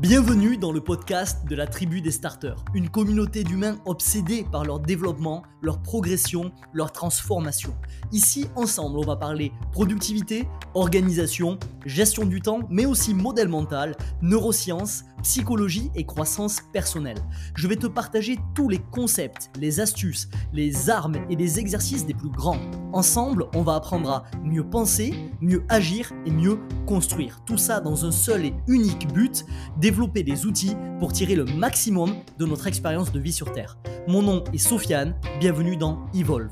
Bienvenue dans le podcast de la tribu des starters, une communauté d'humains obsédés par leur développement, leur progression, leur transformation. Ici, ensemble, on va parler productivité, organisation, gestion du temps, mais aussi modèle mental, neurosciences, psychologie et croissance personnelle. Je vais te partager tous les concepts, les astuces, les armes et les exercices des plus grands. Ensemble, on va apprendre à mieux penser, mieux agir et mieux construire. Tout ça dans un seul et unique but, développer des outils pour tirer le maximum de notre expérience de vie sur Terre. Mon nom est Sofiane, bienvenue dans Evolve.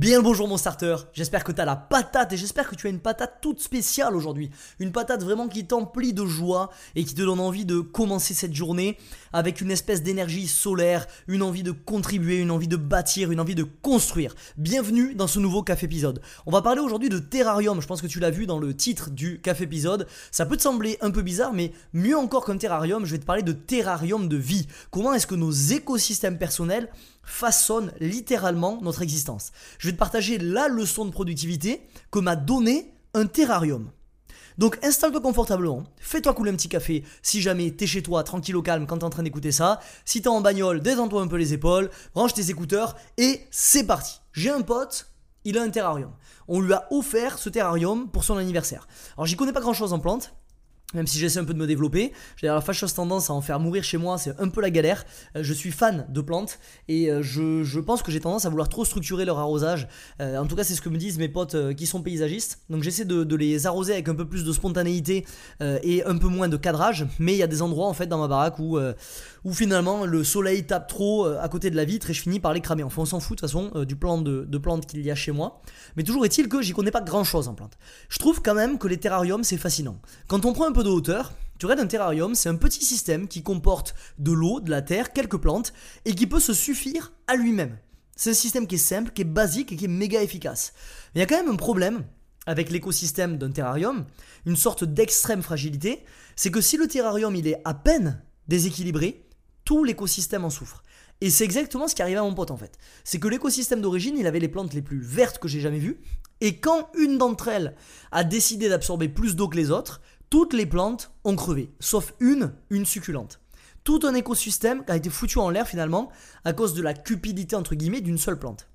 Bien le bonjour mon starter, j'espère que tu as la patate et j'espère que tu as une patate toute spéciale aujourd'hui. Une patate vraiment qui t'emplit de joie et qui te donne envie de commencer cette journée avec une espèce d'énergie solaire, une envie de contribuer, une envie de bâtir, une envie de construire. Bienvenue dans ce nouveau café épisode. On va parler aujourd'hui de terrarium, je pense que tu l'as vu dans le titre du café épisode. Ça peut te sembler un peu bizarre mais mieux encore qu'un terrarium, je vais te parler de terrarium de vie. Comment est-ce que nos écosystèmes personnels façonnent littéralement notre existence. Je vais te partager la leçon de productivité que m'a donné un terrarium. Donc installe-toi confortablement, fais-toi couler un petit café si jamais t'es chez toi, tranquille au calme quand t'es en train d'écouter ça. Si t'es en bagnole, détends-toi un peu les épaules, branche tes écouteurs et c'est parti. J'ai un pote, il a un terrarium. On lui a offert ce terrarium pour son anniversaire. Alors j'y connais pas grand chose en plantes, même si j'essaie un peu de me développer, j'ai la fâcheuse tendance à en faire mourir chez moi, c'est un peu la galère. Euh, je suis fan de plantes et euh, je, pense que j'ai tendance à vouloir trop structurer leur arrosage. Euh, en tout cas, c'est ce que me disent mes potes qui sont paysagistes. Donc j'essaie de, les arroser avec un peu plus de spontanéité et un peu moins de cadrage. Mais il y a des endroits en fait dans ma baraque où, où finalement le soleil tape trop à côté de la vitre et je finis par les cramer. Enfin, on s'en fout de toute façon du plan de, de plantes qu'il y a chez moi. Mais toujours est-il que j'y connais pas grand chose en plantes. Je trouve quand même que les terrariums c'est fascinant. Quand on prend un peu de hauteur, tu regardes un terrarium, c'est un petit système qui comporte de l'eau, de la terre, quelques plantes, et qui peut se suffire à lui-même. C'est un système qui est simple, qui est basique et qui est méga efficace. Il y a quand même un problème avec l'écosystème d'un terrarium, une sorte d'extrême fragilité, c'est que si le terrarium il est à peine déséquilibré, tout l'écosystème en souffre. Et c'est exactement ce qui arrivait à mon pote en fait. C'est que l'écosystème d'origine, il avait les plantes les plus vertes que j'ai jamais vues. Et quand une d'entre elles a décidé d'absorber plus d'eau que les autres, toutes les plantes ont crevé, sauf une, une succulente. Tout un écosystème a été foutu en l'air finalement à cause de la cupidité entre guillemets d'une seule plante.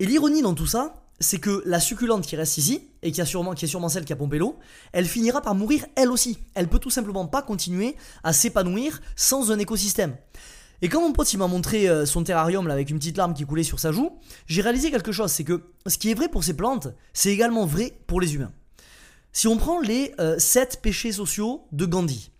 Et l'ironie dans tout ça, c'est que la succulente qui reste ici, et qui, a sûrement, qui est sûrement celle qui a pompé l'eau, elle finira par mourir elle aussi. Elle peut tout simplement pas continuer à s'épanouir sans un écosystème. Et quand mon pote il m'a montré euh, son terrarium là, avec une petite larme qui coulait sur sa joue, j'ai réalisé quelque chose, c'est que ce qui est vrai pour ces plantes, c'est également vrai pour les humains. Si on prend les 7 euh, péchés sociaux de Gandhi,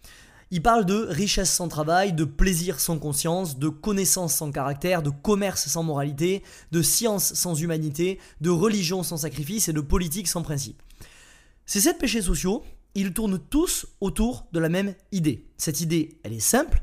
il parle de richesse sans travail, de plaisir sans conscience, de connaissance sans caractère, de commerce sans moralité, de science sans humanité, de religion sans sacrifice et de politique sans principe. Ces 7 péchés sociaux, ils tournent tous autour de la même idée. Cette idée, elle est simple.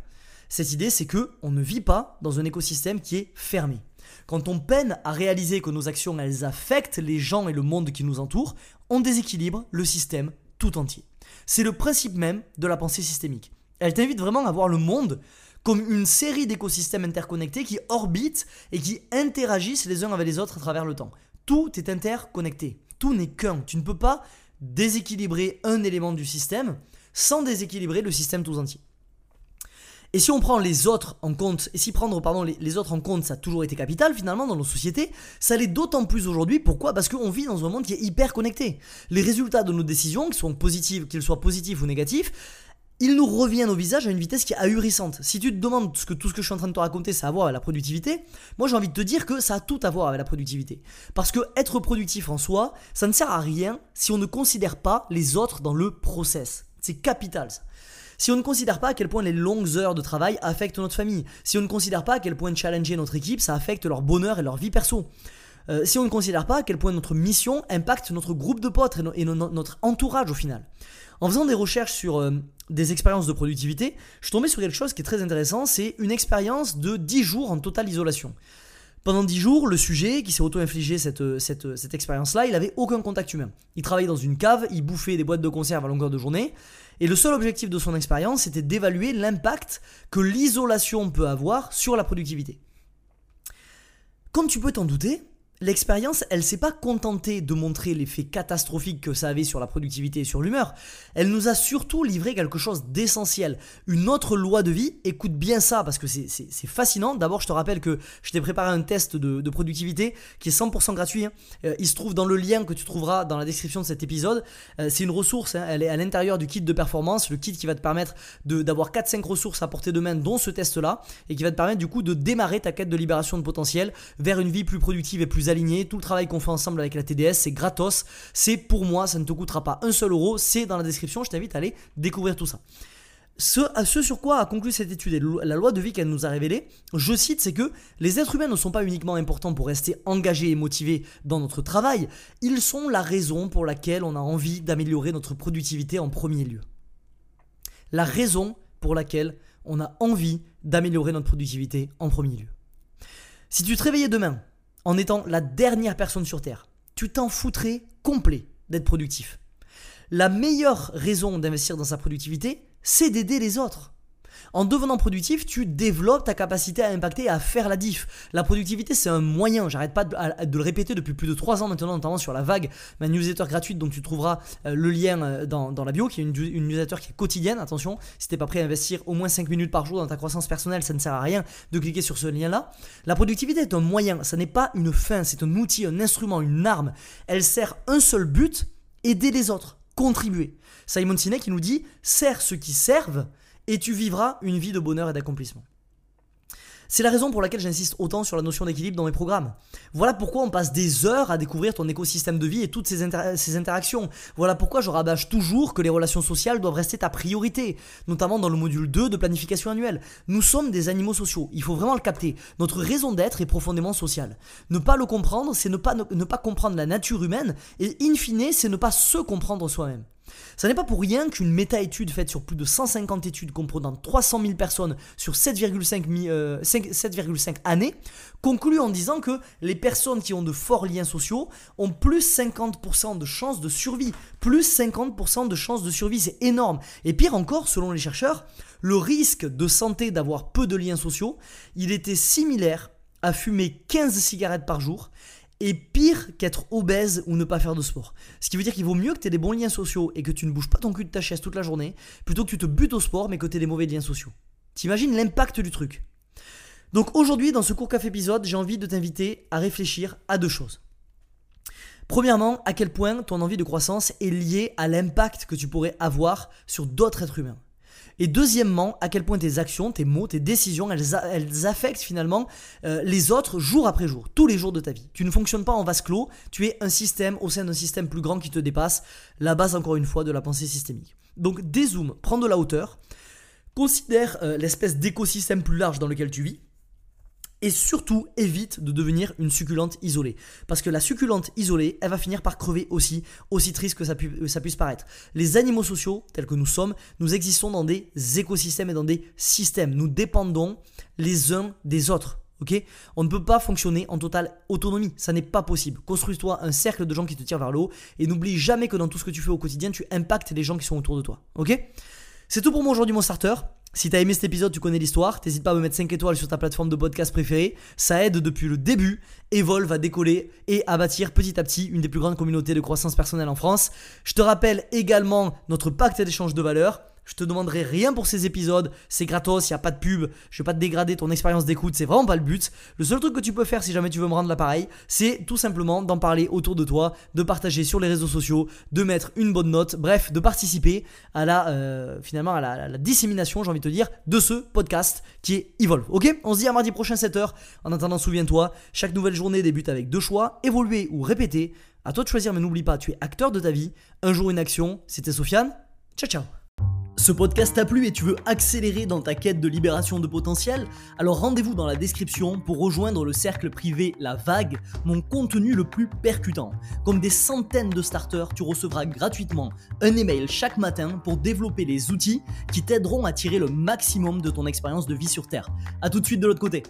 Cette idée, c'est que on ne vit pas dans un écosystème qui est fermé. Quand on peine à réaliser que nos actions elles affectent les gens et le monde qui nous entoure, on déséquilibre le système tout entier. C'est le principe même de la pensée systémique. Elle t'invite vraiment à voir le monde comme une série d'écosystèmes interconnectés qui orbitent et qui interagissent les uns avec les autres à travers le temps. Tout est interconnecté. Tout n'est qu'un. Tu ne peux pas déséquilibrer un élément du système sans déséquilibrer le système tout entier. Et si on prend les autres en compte, et si prendre pardon, les, autres en compte, ça a toujours été capital finalement dans nos sociétés, ça l'est d'autant plus aujourd'hui. Pourquoi? Parce qu'on vit dans un monde qui est hyper connecté. Les résultats de nos décisions, qu'ils soient positifs, qu'ils soient positifs ou négatifs, ils nous reviennent au visage à une vitesse qui est ahurissante. Si tu te demandes ce que tout ce que je suis en train de te raconter, ça a à voir avec la productivité, moi j'ai envie de te dire que ça a tout à voir avec la productivité. Parce que être productif en soi, ça ne sert à rien si on ne considère pas les autres dans le process. C'est capital ça si on ne considère pas à quel point les longues heures de travail affectent notre famille, si on ne considère pas à quel point challenger notre équipe, ça affecte leur bonheur et leur vie perso, euh, si on ne considère pas à quel point notre mission impacte notre groupe de potes et, notre entourage au final. En faisant des recherches sur euh, des expériences de productivité, je suis tombé sur quelque chose qui est très intéressant, c'est une expérience de 10 jours en totale isolation. Pendant 10 jours, le sujet qui s'est auto-infligé cette, cette, cette expérience-là, il n'avait aucun contact humain. Il travaillait dans une cave, il bouffait des boîtes de conserve à longueur de journée, et le seul objectif de son expérience, c'était d'évaluer l'impact que l'isolation peut avoir sur la productivité. Comme tu peux t'en douter, l'expérience, elle s'est pas contentée de montrer l'effet catastrophique que ça avait sur la productivité et sur l'humeur. Elle nous a surtout livré quelque chose d'essentiel. Une autre loi de vie. Écoute bien ça parce que c'est fascinant. D'abord, je te rappelle que je t'ai préparé un test de, productivité qui est 100% gratuit. Hein. Euh, il se trouve dans le lien que tu trouveras dans la description de cet épisode. Euh, c'est une ressource. Hein. Elle est à l'intérieur du kit de performance. Le kit qui va te permettre d'avoir 4-5 ressources à portée de main, dont ce test-là, et qui va te permettre du coup de démarrer ta quête de libération de potentiel vers une vie plus productive et plus Tout le travail qu'on fait ensemble avec la TDS, c'est gratos. C'est pour moi, ça ne te coûtera pas un seul euro. C'est dans la description. Je t'invite à aller découvrir tout ça. Ce, ce, sur quoi a conclu cette étude et la loi de vie qu'elle nous a révélée, je cite, c'est que les êtres humains ne sont pas uniquement importants pour rester engagés et motivés dans notre travail, ils sont la raison pour laquelle on a envie d'améliorer notre productivité en premier lieu. La raison pour laquelle on a envie d'améliorer notre productivité en premier lieu. Si tu te réveillais demain en étant la dernière personne sur Terre, tu t'en foutrais complet d'être productif. La meilleure raison d'investir dans sa productivité, c'est d'aider les autres. En devenant productif, tu développes ta capacité à impacter et à faire la diff. La productivité, c'est un moyen. J'arrête pas de, le répéter depuis plus de 3 ans maintenant, notamment sur la vague, ma newsletter gratuite, dont tu trouveras euh, le lien euh, dans, la bio, qui est une, newsletter qui est quotidienne. Attention, si t'es pas prêt à investir au moins 5 minutes par jour dans ta croissance personnelle, ça ne sert à rien de cliquer sur ce lien-là. La productivité est un moyen, ça n'est pas une fin, c'est un outil, un instrument, une arme. Elle sert un seul but, aider les autres, contribuer. Simon Sinek qui nous dit, sers ceux qui servent et tu vivras une vie de bonheur et d'accomplissement. C'est la raison pour laquelle j'insiste autant sur la notion d'équilibre dans mes programmes. Voilà pourquoi on passe des heures à découvrir ton écosystème de vie et toutes ces, interactions. Voilà pourquoi je rabâche toujours que les relations sociales doivent rester ta priorité, notamment dans le module 2 de planification annuelle. Nous sommes des animaux sociaux, il faut vraiment le capter. Notre raison d'être est profondément sociale. Ne pas le comprendre, c'est ne pas comprendre la nature humaine, et in fine, c'est ne pas se comprendre soi-même. Ça n'est pas pour rien qu'une méta-étude faite sur plus de 150 études comprenant 300 000 personnes sur 7,5 euh, années conclut en disant que les personnes qui ont de forts liens sociaux ont plus 50% de chances de survie. Plus 50% de chances de survie, c'est énorme. Et pire encore, selon les chercheurs, le risque de santé d'avoir peu de liens sociaux, il était similaire à fumer 15 cigarettes par jour est pire qu'être obèse ou ne pas faire de sport. Ce qui veut dire qu'il vaut mieux que tu aies des bons liens sociaux et que tu ne bouges pas ton cul de ta chaise toute la journée, plutôt que tu te butes au sport mais que tu aies des mauvais liens sociaux. T'imagines l'impact du truc. Donc aujourd'hui, dans ce court café épisode, j'ai envie de t'inviter à réfléchir à deux choses. Premièrement, à quel point ton envie de croissance est liée à l'impact que tu pourrais avoir sur d'autres êtres humains. Et deuxièmement, à quel point tes actions, tes mots, tes décisions, elles, affectent finalement euh, les autres jour après jour, tous les jours de ta vie. Tu ne fonctionnes pas en vase clos, tu es un système au sein d'un système plus grand qui te dépasse, la base encore une fois de la pensée systémique. Donc dézoome, prends de la hauteur, considère euh, l'espèce d'écosystème plus large dans lequel tu vis, et surtout, évite de devenir une succulente isolée. Parce que la succulente isolée, elle va finir par crever aussi, aussi triste que ça, ça puisse paraître. Les animaux sociaux, tels que nous sommes, nous existons dans des écosystèmes et dans des systèmes. Nous dépendons les uns des autres. ok? On ne peut pas fonctionner en totale autonomie, ça n'est pas possible. Construis-toi un cercle de gens qui te tirent vers le haut et n'oublie jamais que dans tout ce que tu fais au quotidien, tu impactes les gens qui sont autour de toi. Ok? C'est tout pour moi aujourd'hui mon starter. Si t'as aimé cet épisode, tu connais l'histoire, t'hésites pas à me mettre 5 étoiles sur ta plateforme de podcast préférée, ça aide depuis le début, Evolve à décoller et à bâtir petit à petit une des plus grandes communautés de croissance personnelle en France. Je te rappelle également notre pacte d'échange de valeur, je te demanderai rien pour ces épisodes, c'est gratos, il n'y a pas de pub, je vais pas te dégrader ton expérience d'écoute, c'est vraiment pas le but. Le seul truc que tu peux faire si jamais tu veux me rendre l'appareil, c'est tout simplement d'en parler autour de toi, de partager sur les réseaux sociaux, de mettre une bonne note, bref, de participer à la euh, finalement à la, dissémination, j'ai envie de te dire, de ce podcast qui est Evolve. Ok? On se dit à mardi prochain 7h. En attendant, souviens-toi, chaque nouvelle journée débute avec deux choix, évoluer ou répéter. À toi de choisir, mais n'oublie pas, tu es acteur de ta vie. Un jour une action. C'était Sofiane. Ciao ciao ce podcast t'a plu et tu veux accélérer dans ta quête de libération de potentiel? Alors rendez-vous dans la description pour rejoindre le cercle privé La Vague, mon contenu le plus percutant. Comme des centaines de starters, tu recevras gratuitement un email chaque matin pour développer les outils qui t'aideront à tirer le maximum de ton expérience de vie sur Terre. A tout de suite de l'autre côté.